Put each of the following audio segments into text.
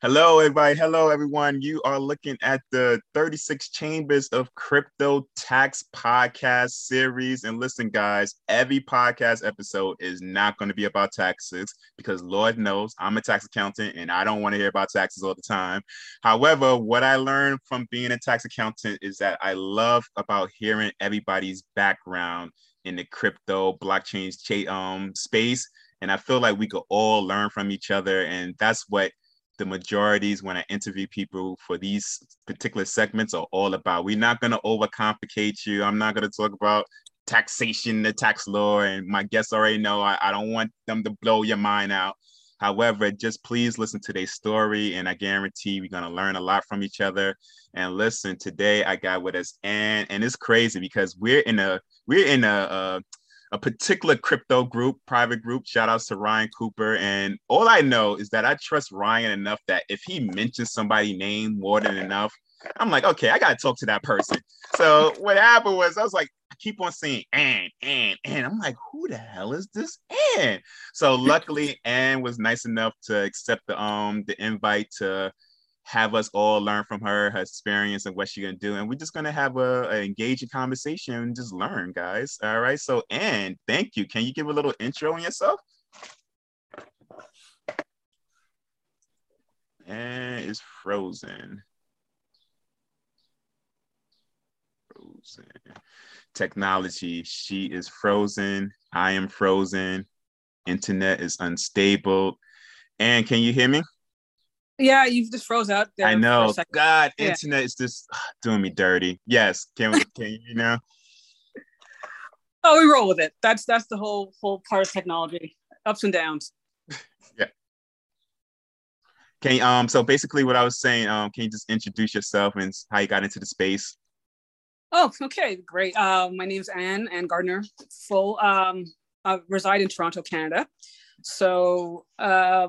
Hello, everybody. Hello, everyone. You are looking at the 36 Chambers of Crypto Tax podcast series. And listen, guys, every podcast episode is not going to be about taxes because Lord knows I'm a tax accountant and I don't want to hear about taxes all the time. However, what I learned from being a tax accountant is that I love about hearing everybody's background in the crypto blockchain um, space. And I feel like we could all learn from each other. And that's what the majorities when I interview people for these particular segments are all about. We're not going to overcomplicate you. I'm not going to talk about taxation, the tax law, and my guests already know I, I don't want them to blow your mind out. However, just please listen to their story, and I guarantee we're gonna learn a lot from each other. And listen, today I got with us, and and it's crazy because we're in a we're in a, a a particular crypto group, private group. Shout outs to Ryan Cooper. And all I know is that I trust Ryan enough that if he mentions somebody name more than enough, I'm like, okay, I gotta talk to that person. So what happened was I was like, I keep on saying and and and I'm like, who the hell is this Ann? So luckily, Ann was nice enough to accept the um the invite to have us all learn from her, her experience and what she's gonna do. And we're just gonna have a, a, engaging conversation and just learn, guys. All right. So, and thank you. Can you give a little intro on yourself? And it's frozen. Frozen. Technology. She is frozen. I am frozen. Internet is unstable. And can you hear me? Yeah, you've just froze out there. I know. God, yeah. internet is just doing me dirty. Yes, can we, can you now? Oh, we roll with it. That's that's the whole whole part of technology, ups and downs. yeah. Can you, um so basically what I was saying um can you just introduce yourself and how you got into the space? Oh, okay, great. Uh, my name is Ann Ann Gardner. Full um, I reside in Toronto, Canada. So uh,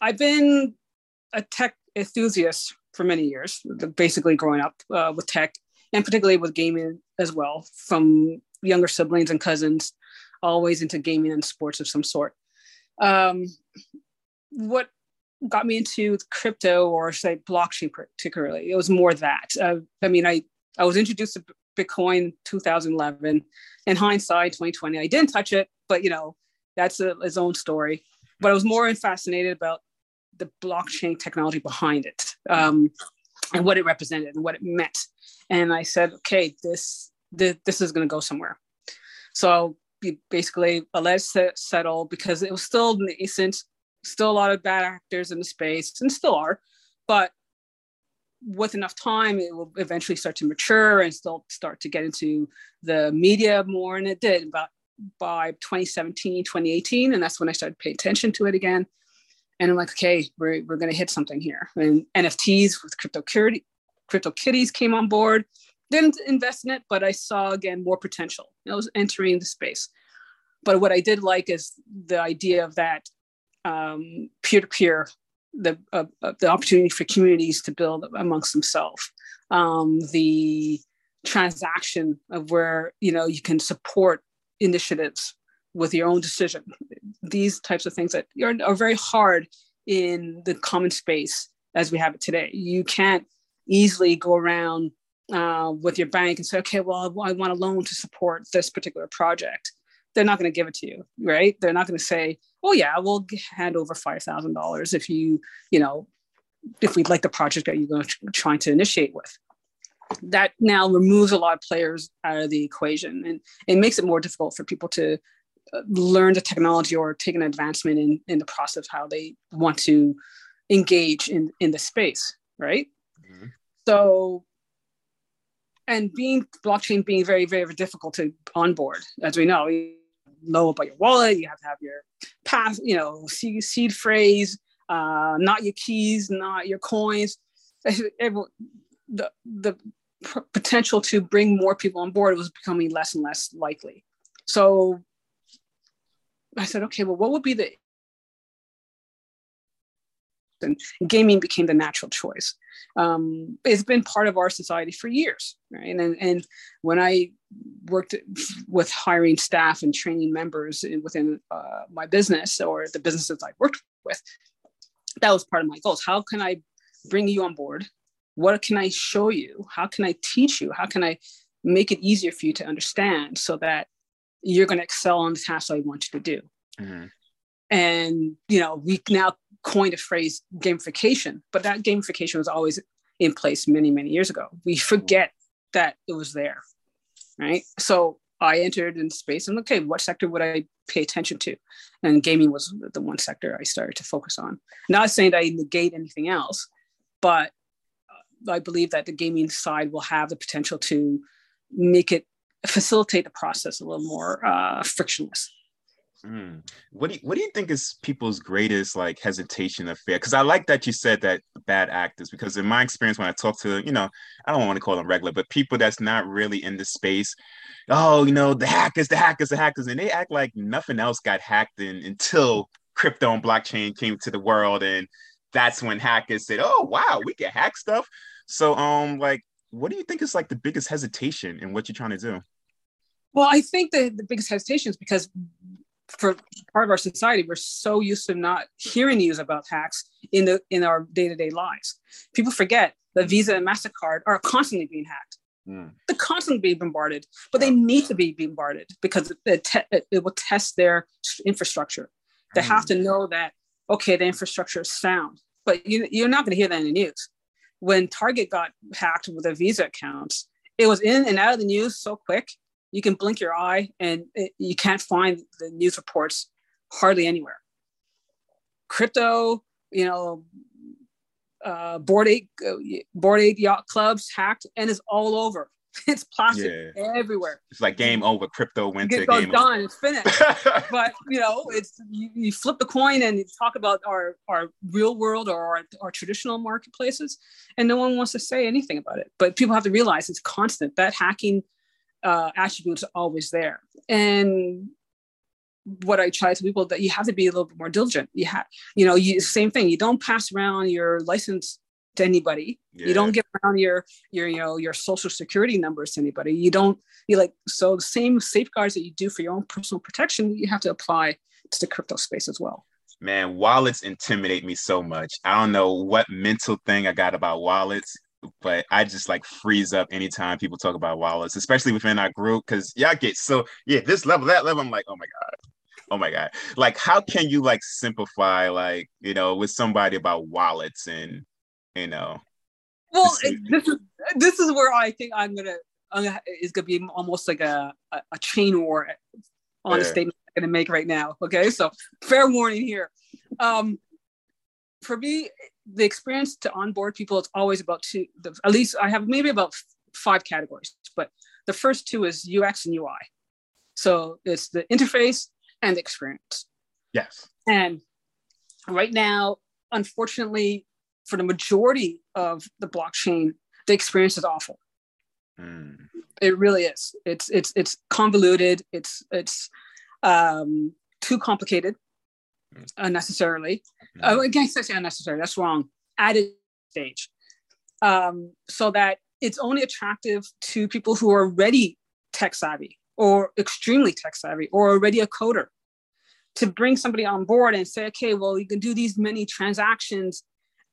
I've been a tech enthusiast for many years, basically growing up uh, with tech and particularly with gaming as well, from younger siblings and cousins, always into gaming and sports of some sort. Um, what got me into crypto or say blockchain particularly, it was more that. Uh, I mean, I, I was introduced to Bitcoin 2011. In hindsight, 2020, I didn't touch it, but you know, that's a, its own story. But I was more fascinated about the blockchain technology behind it um, and what it represented and what it meant. And I said, okay, this this, this is going to go somewhere. So basically, I let it settle because it was still nascent, still a lot of bad actors in the space, and still are. But with enough time, it will eventually start to mature and still start to get into the media more. And it did about by 2017, 2018. And that's when I started paying attention to it again. And I'm like, okay, we're, we're going to hit something here. And NFTs with crypto, CryptoKitties came on board. Didn't invest in it, but I saw again more potential. I was entering the space. But what I did like is the idea of that um, peer-to-peer, the uh, uh, the opportunity for communities to build amongst themselves, um, the transaction of where you know you can support initiatives with your own decision. These types of things that are, are very hard in the common space as we have it today. You can't easily go around uh, with your bank and say, okay, well, I want a loan to support this particular project. They're not going to give it to you, right? They're not going to say, oh yeah, we'll hand over five thousand dollars if you, you know, if we'd like the project that you're trying to initiate with. That now removes a lot of players out of the equation, and it makes it more difficult for people to learn the technology or take an advancement in, in the process how they want to engage in, in the space, right? Mm-hmm. So, and being blockchain being very, very difficult to onboard, as we know, you know about your wallet, you have to have your path, you know, seed, seed phrase, uh, not your keys, not your coins. the, the potential to bring more people on board was becoming less and less likely. So I said, okay, well, what would be the and gaming became the natural choice. Um, it's been part of our society for years, right? And, and when I worked with hiring staff and training members within uh, my business or the businesses I worked with, that was part of my goals. How can I bring you on board? What can I show you? How can I teach you? How can I make it easier for you to understand so that you're going to excel on the task I want you to do? Mm-hmm. And you know, we now coined a phrase gamification, but that gamification was always in place many, many years ago. We forget that it was there, right? So I entered in space and okay, what sector would I pay attention to? And gaming was the one sector I started to focus on. Not saying that I negate anything else, but I believe that the gaming side will have the potential to make it facilitate the process a little more uh, frictionless. Mm. What do you, what do you think is people's greatest like hesitation of fear? Because I like that you said that bad actors. Because in my experience, when I talk to you know, I don't want to call them regular, but people that's not really in the space, oh, you know, the hackers, the hackers, the hackers, and they act like nothing else got hacked in until crypto and blockchain came to the world, and that's when hackers said, oh wow, we can hack stuff. So um, like, what do you think is like the biggest hesitation in what you're trying to do? Well, I think the, the biggest hesitation is because for part of our society, we're so used to not hearing news about hacks in the in our day-to-day lives. People forget that Visa and MasterCard are constantly being hacked. Mm. They're constantly being bombarded, but they need to be bombarded because it, te- it will test their infrastructure. They mm. have to know that, okay, the infrastructure is sound, but you, you're not going to hear that in the news. When Target got hacked with their Visa accounts, it was in and out of the news so quick you can blink your eye and it, you can't find the news reports hardly anywhere. Crypto, you know, uh, Bored Ape, uh, Bored Ape yacht clubs hacked and is all over. It's plastic yeah. everywhere. It's like game over. Crypto went to game done. Over. It's finished. but you know, it's you, you, flip the coin and you talk about our our real world or our, our traditional marketplaces, and no one wants to say anything about it. But people have to realize it's constant. That hacking uh, attributes always there. And what I try to people that you have to be a little bit more diligent. You have, you know, you same thing. You don't pass around your license to anybody. Yeah. You don't give around your your you know your social security numbers to anybody. You don't you like so the same safeguards that you do for your own personal protection, you have to apply to the crypto space as well. Man, wallets intimidate me so much. I don't know what mental thing I got about wallets but I just like freeze up anytime people talk about wallets, especially within our group, because y'all get so yeah, this level, that level. I'm like, oh my god, oh my god. Like, how can you like simplify like you know with somebody about wallets and you know? Well, this is this is where I think I'm gonna, I'm gonna it's gonna be almost like a a, a chain war on yeah. the statement I'm gonna make right now. Okay, so fair warning here. Um, for me, the experience to onboard people, it's always about two, the, at least I have maybe about five categories, but the first two is UX and UI. So it's the interface and the experience. Yes. And right now, unfortunately, for the majority of the blockchain, the experience is awful. Mm. It really is. It's it's it's convoluted. It's it's um, too complicated unnecessarily. Mm-hmm. Uh, again, I say unnecessary. That's wrong. Added stage, um, so that it's only attractive to people who are already tech savvy or extremely tech savvy or already a coder. To bring somebody on board and say, okay, well, you can do these many transactions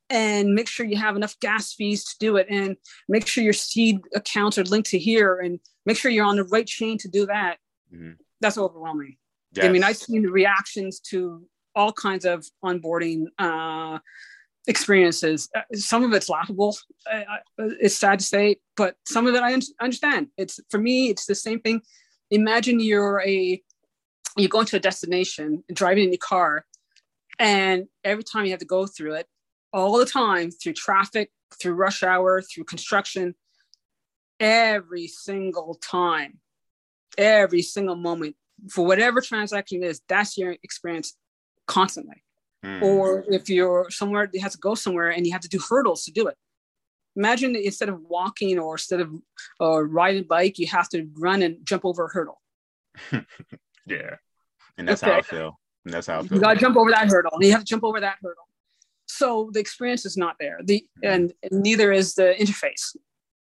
and make sure you have enough gas fees to do it and make sure your seed accounts are linked to here and make sure you're on the right chain to do that. Mm-hmm. That's overwhelming. Yes. I mean, I've seen the reactions to all kinds of onboarding uh, experiences. Uh, some of it's laughable. It's sad to say, but some of it I understand. It's for me, it's the same thing. Imagine you're a you go to a destination, driving in your car, and every time you have to go through it, all the time through traffic, through rush hour, through construction, every single time, every single moment, for whatever transaction is, that's your experience constantly. Mm. Or if you're somewhere, you have to go somewhere and you have to do hurdles to do it. Imagine instead of walking or instead of uh, riding a bike, you have to run and jump over a hurdle. yeah. And that's okay. how I feel. And that's how I feel. You gotta jump over that hurdle. And you have to jump over that hurdle. So the experience is not there. The and, and neither is the interface.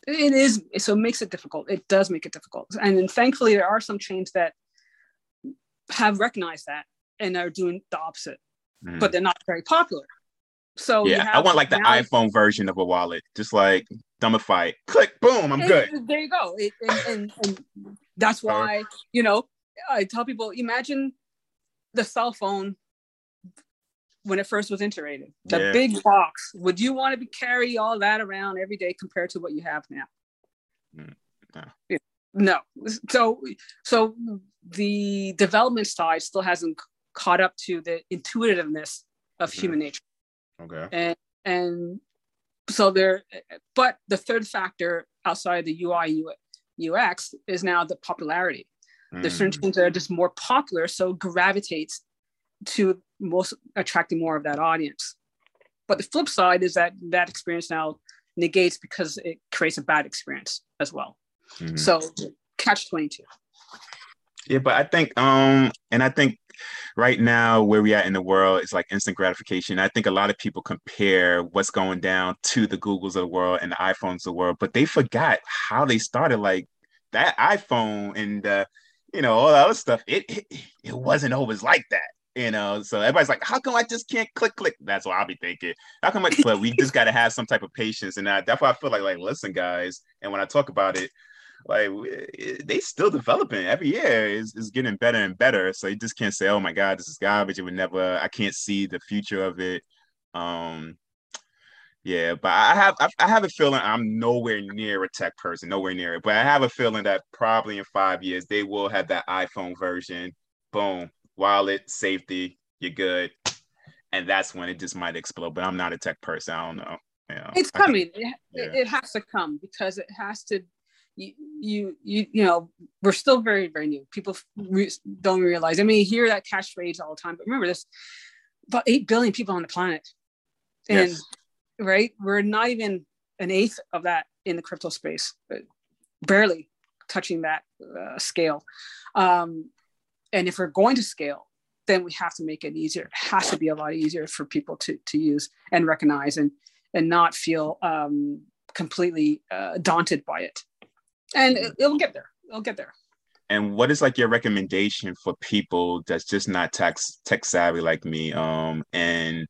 It is so it makes it difficult. It does make it difficult. And then thankfully there are some chains that have recognized that and are doing the opposite, mm. but they're not very popular. So yeah, I want like the iPhone version of a wallet, just like dumbify it. Click, boom, I'm good. There you go. It, and, and, and, that's why you know I tell people imagine the cell phone when it first was integrated, the yeah. big box. Would you want to be carry all that around every day compared to what you have now? Mm, no. no. So so the development side still hasn't caught up to the intuitiveness of mm-hmm. human nature. Okay. And and so there, but the third factor outside the UI UX is now the popularity. Mm. There's certain things that are just more popular, so gravitates to most attracting more of that audience. But the flip side is that that experience now negates because it creates a bad experience as well. Mm-hmm. So catch 22. Yeah, but I think um and I think right now where we at in the world is like instant gratification. I think a lot of people compare what's going down to the Googles of the world and the iPhones of the world, but they forgot how they started. Like that iPhone and uh, you know all that other stuff. It, it it wasn't always like that. You know, so everybody's like, "How come I just can't click click?" That's what I'll be thinking. How come? I, but we just got to have some type of patience, and that's why I feel like, like, listen, guys. And when I talk about it, like they still developing every year is, is getting better and better so you just can't say oh my god this is garbage it would never i can't see the future of it um yeah but i have i have a feeling i'm nowhere near a tech person nowhere near it but i have a feeling that probably in five years they will have that iphone version boom wallet safety you're good and that's when it just might explode but i'm not a tech person i don't know it's coming. It, yeah. it, has to come because it has to you, you, you, you know, we're still very, very new. People re- don't realize. I mean, you hear that catchphrase all the time, but remember this: about eight billion people on the planet, and yes. right, we're not even an eighth of that in the crypto space, barely touching that uh, scale. Um, and if we're going to scale, then we have to make it easier. It has to be a lot easier for people to to use and recognize and and not feel um, completely uh, daunted by it and it, will get there. It'll get there. And what is like your recommendation for people that's just not tech tech savvy like me, um, and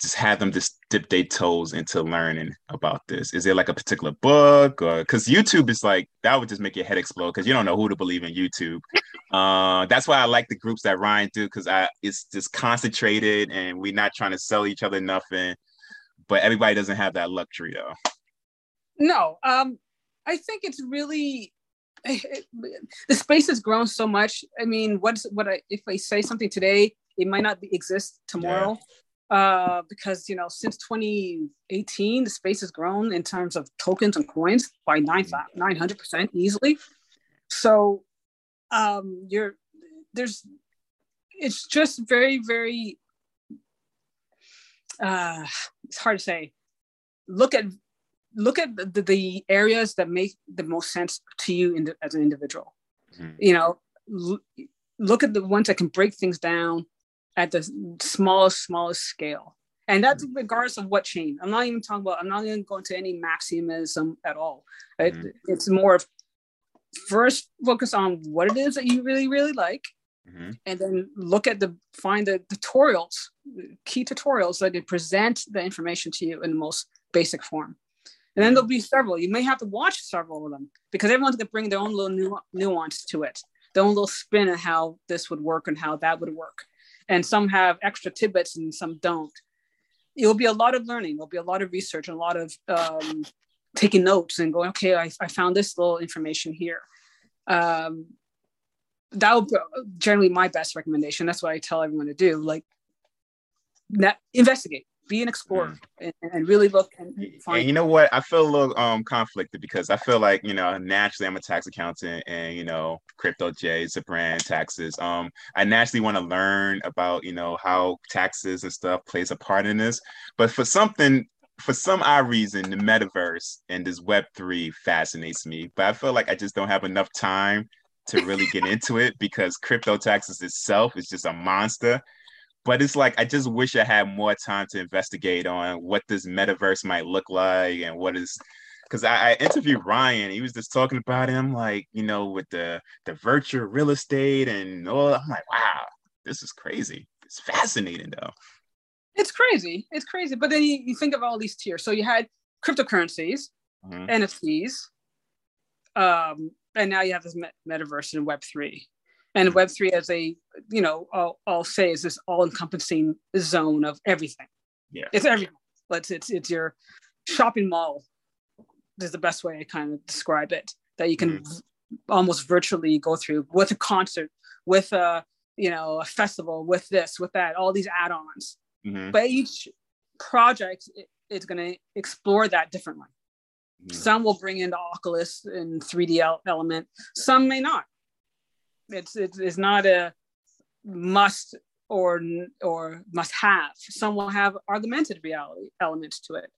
just have them just dip their toes into learning about this? Is there like a particular book or because YouTube is like that would just make your head explode because you don't know who to believe in YouTube. uh, that's why I like the groups that Ryan do because I it's just concentrated and we're not trying to sell each other nothing. But everybody doesn't have that luxury though. No, um, I think it's really it, the space has grown so much. I mean, what's what I if I say something today, it might not be, exist tomorrow. Yeah. Uh, because you know, since 2018, the space has grown in terms of tokens and coins by 900 mm-hmm. percent easily. So, um, you're there's it's just very very uh, it's hard to say. Look at look at the, the, areas that make the most sense to you in the, as an individual. Mm-hmm. You know, l- look at the ones that can break things down at the smallest, smallest scale. And that's mm-hmm. regardless of what chain. I'm not even talking about, I'm not even going to any maximism at all. Mm-hmm. It's more of first focus on what it is that you really, really like. Mm-hmm. And then look at the find the tutorials, key tutorials that present the information to you in the most basic form. And then there'll be several. You may have to watch several of them because everyone's going to bring their own little nu- nuance to it, their own little spin on how this would work and how that would work. And some have extra tidbits and some don't. It will be a lot of learning. There'll be a lot of research and a lot of um, taking notes and going, okay, I, I found this little information here. Um, that would generally my best recommendation. That's what I tell everyone to do. Like, investigate be an explorer mm. and, and, really look and find. And you know what? I feel a little um conflicted because I feel like you know naturally I'm a tax accountant and you know crypto J is a brand taxes. Um, I naturally want to learn about you know how taxes and stuff plays a part in this, but for something. For some odd reason, the metaverse and this Web three fascinates me, but I feel like I just don't have enough time to really get into it because crypto taxes itself is just a monster but it's like I just wish I had more time to investigate on what this metaverse might look like and what is because I, I, interviewed Ryan. He was just talking about him, like you know, with the the virtual real estate and all. I'm like, wow, this is crazy. It's fascinating though. It's crazy. It's crazy. But then you, you think of all these tiers. So you had cryptocurrencies, mm-hmm. NFTs, um, and now you have this metaverse in Web three, and Web three as a you know I'll, I'll say is this all encompassing zone of everything. Yeah, it's everything. Let's it's it's your shopping mall. Is the best way I kind of describe it. That you can mm-hmm. almost virtually go through with a concert, with a you know a festival, with this, with that, all these add-ons. Mm-hmm. But each project is going to explore that differently. Mm-hmm. Some will bring in the Oculus and 3D element. Some may not. It's, it's, not a must or or must have. Some will have augmented reality elements to it.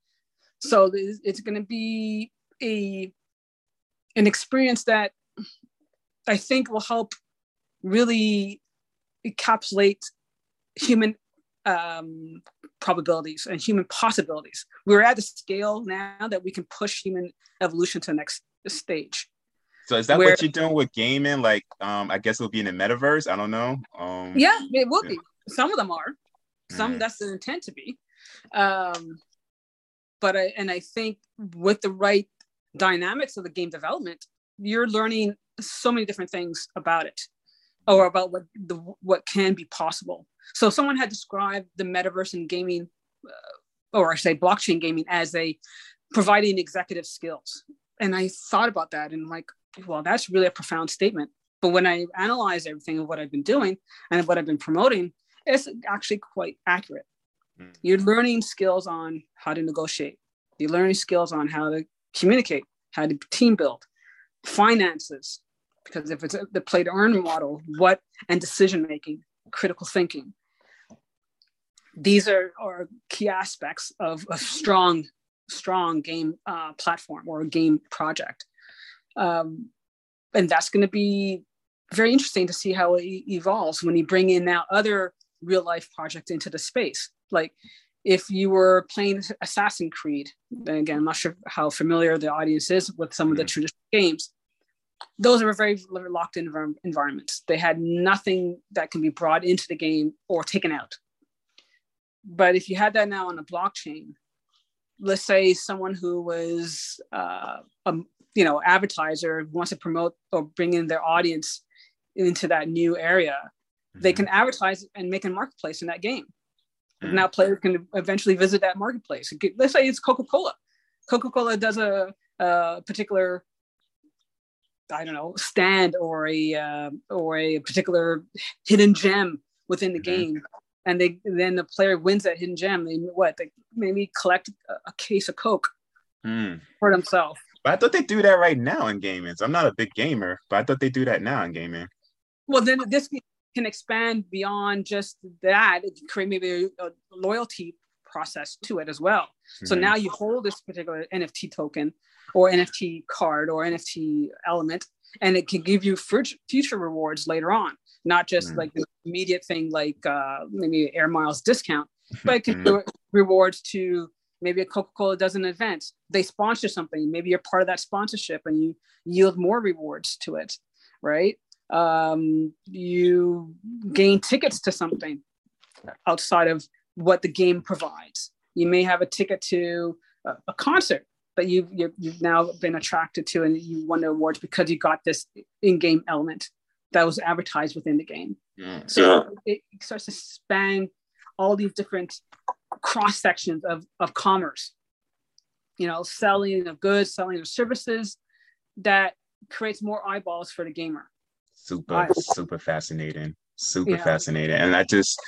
So it's going to be a an experience that I think will help really encapsulate human um, probabilities and human possibilities. We're at the scale now that we can push human evolution to the next stage. So is that where, what you're doing with gaming? Like, um, I guess it'll be in the metaverse. I don't know. Um, yeah, it will yeah. be. Some of them are. Some mm. that's the intent to be. Um, but I, and I think with the right dynamics of the game development, you're learning so many different things about it, or about what the what can be possible. So someone had described the metaverse and gaming, uh, or I say blockchain gaming, as a providing executive skills. And I thought about that and like, well, that's really a profound statement. But when I analyze everything of what I've been doing and what I've been promoting, it's actually quite accurate. Mm. You're learning skills on how to negotiate. You're learning skills on how to communicate, how to team build, finances, because if it's the play to earn model, what and decision making, critical thinking. These are, are key aspects of a strong, strong game uh, platform or a game project. Um, and that's going to be very interesting to see how it evolves when you bring in now other real life projects into the space. Like if you were playing Assassin's Creed, then again, I'm not sure how familiar the audience is with some of the mm-hmm. traditional games those are very locked in environments. They had nothing that can be brought into the game or taken out. But if you had that now on a blockchain, let's say someone who was uh, a you know advertiser wants to promote or bring in their audience into that new area, mm-hmm. they can advertise and make a marketplace in that game. Mm-hmm. Now players can eventually visit that marketplace. Let's say it's Coca Cola. Coca Cola does a, a particular I don't know stand or a uh, or a particular hidden gem within the mm-hmm. game, and they then the player wins that hidden gem. They what they maybe collect a, a case of Coke mm. for themselves. But I thought they do that right now in gaming. So I'm not a big gamer, but I thought they do that now in gaming. Well, then this can expand beyond just that. It can create maybe a, a loyalty process to it as well. Mm-hmm. So now you hold this particular NFT token or NFT card or NFT element, and it can give you future rewards later on, not just mm. like the immediate thing like uh, maybe air miles discount, but it can do rewards to maybe a Coca-Cola does an event, they sponsor something, maybe you're part of that sponsorship and you yield more rewards to it, right? Um, you gain tickets to something outside of what the game provides. You may have a ticket to a, a concert that you've, you've, now been attracted to and you won the awards because you got this in-game element that was advertised within the game. Mm. So it starts to span all these different cross sections of, of commerce, you know, selling of goods, selling of services that creates more eyeballs for the gamer. Super, super fascinating. Super yeah. fascinating. And I just,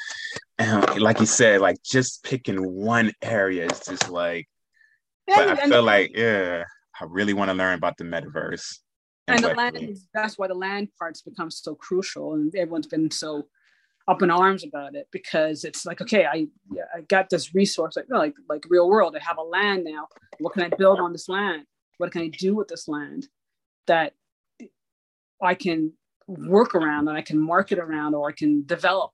like you said, like just picking one area is just like but I feel like, yeah, I really want to learn about the metaverse. And, the land, that's why the land parts become so crucial, and everyone's been so up in arms about it because it's like, okay, I I got this resource, like like like real world. I have a land now. What can I build on this land? What can I do with this land that I can work around and I can market around or I can develop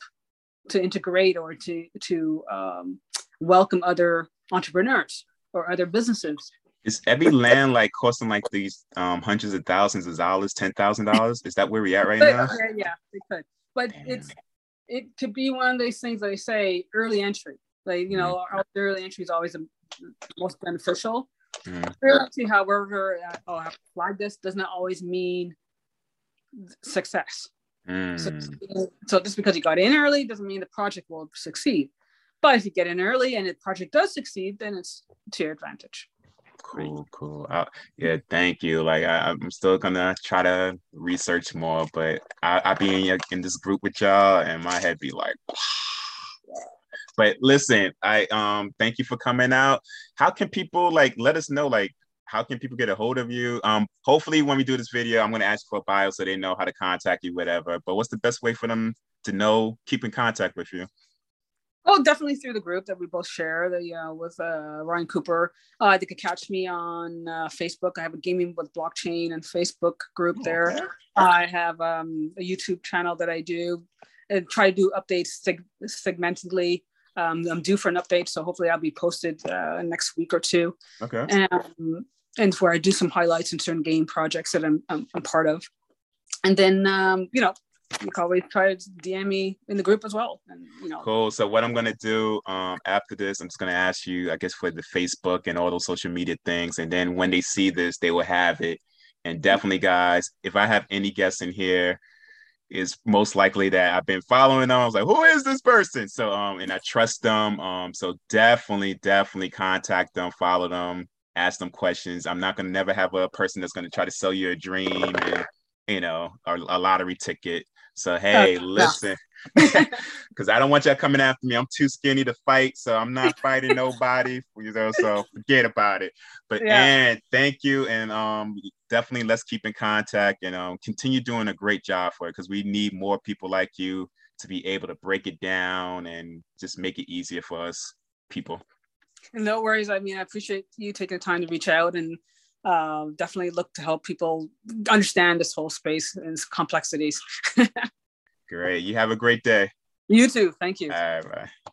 to integrate or to to um, welcome other entrepreneurs or other businesses. Is every land like costing like these um, hundreds of thousands of dollars, ten thousand dollars? Is that where we at right now? Yeah, yeah, it could. But it's it could be one of those things that I say early entry. Like, you know, mm-hmm. early entry is always the most beneficial. Mm-hmm. Early however, uh, oh, I have flagged this does not always mean success. Mm. So, so just because you got in early doesn't mean the project will succeed. But if you get in early and the project does succeed, then it's to your advantage. Cool, cool. Uh, yeah, thank you. Like I, am still gonna try to research more, but I, I be in in this group with y'all, and my head be like. But listen, I um thank you for coming out. How can people like let us know like how can people get a hold of you? Um, hopefully when we do this video, I'm gonna ask for a bio so they know how to contact you, whatever. But what's the best way for them to know, keep in contact with you? Oh, definitely through the group that we both share. The uh, with uh, Ryan Cooper. Uh, they could catch me on uh, Facebook. I have a gaming with blockchain and Facebook group there. Okay. I have um, a YouTube channel that I do and try to do updates seg- segmentedly. Um, I'm due for an update, so hopefully I'll be posted uh, next week or two. Okay. And, and where I do some highlights in certain game projects that I'm, I'm, I'm part of. And then, um, you know, you can always try to DM me in the group as well. And you know. Cool. So what I'm gonna do um, after this, I'm just gonna ask you, I guess, for the Facebook and all those social media things, and then when they see this, they will have it. And definitely, guys, if I have any guests in here, is most likely that I've been following them. I was like, who is this person? So um, and I trust them. Um, so definitely, definitely contact them, follow them, ask them questions. I'm not gonna never have a person that's gonna try to sell you a dream and you know a, a lottery ticket. So hey, uh, listen, because I don't want y'all coming after me. I'm too skinny to fight, so I'm not fighting nobody. You know, so forget about it. But yeah. and thank you, and um, definitely let's keep in contact and um, continue doing a great job for it because we need more people like you to be able to break it down and just make it easier for us people. No worries. I mean, I appreciate you taking the time to reach out and uh, definitely look to help people understand this whole space and its complexities. great. You have a great day. You too. Thank you. All right. Bye.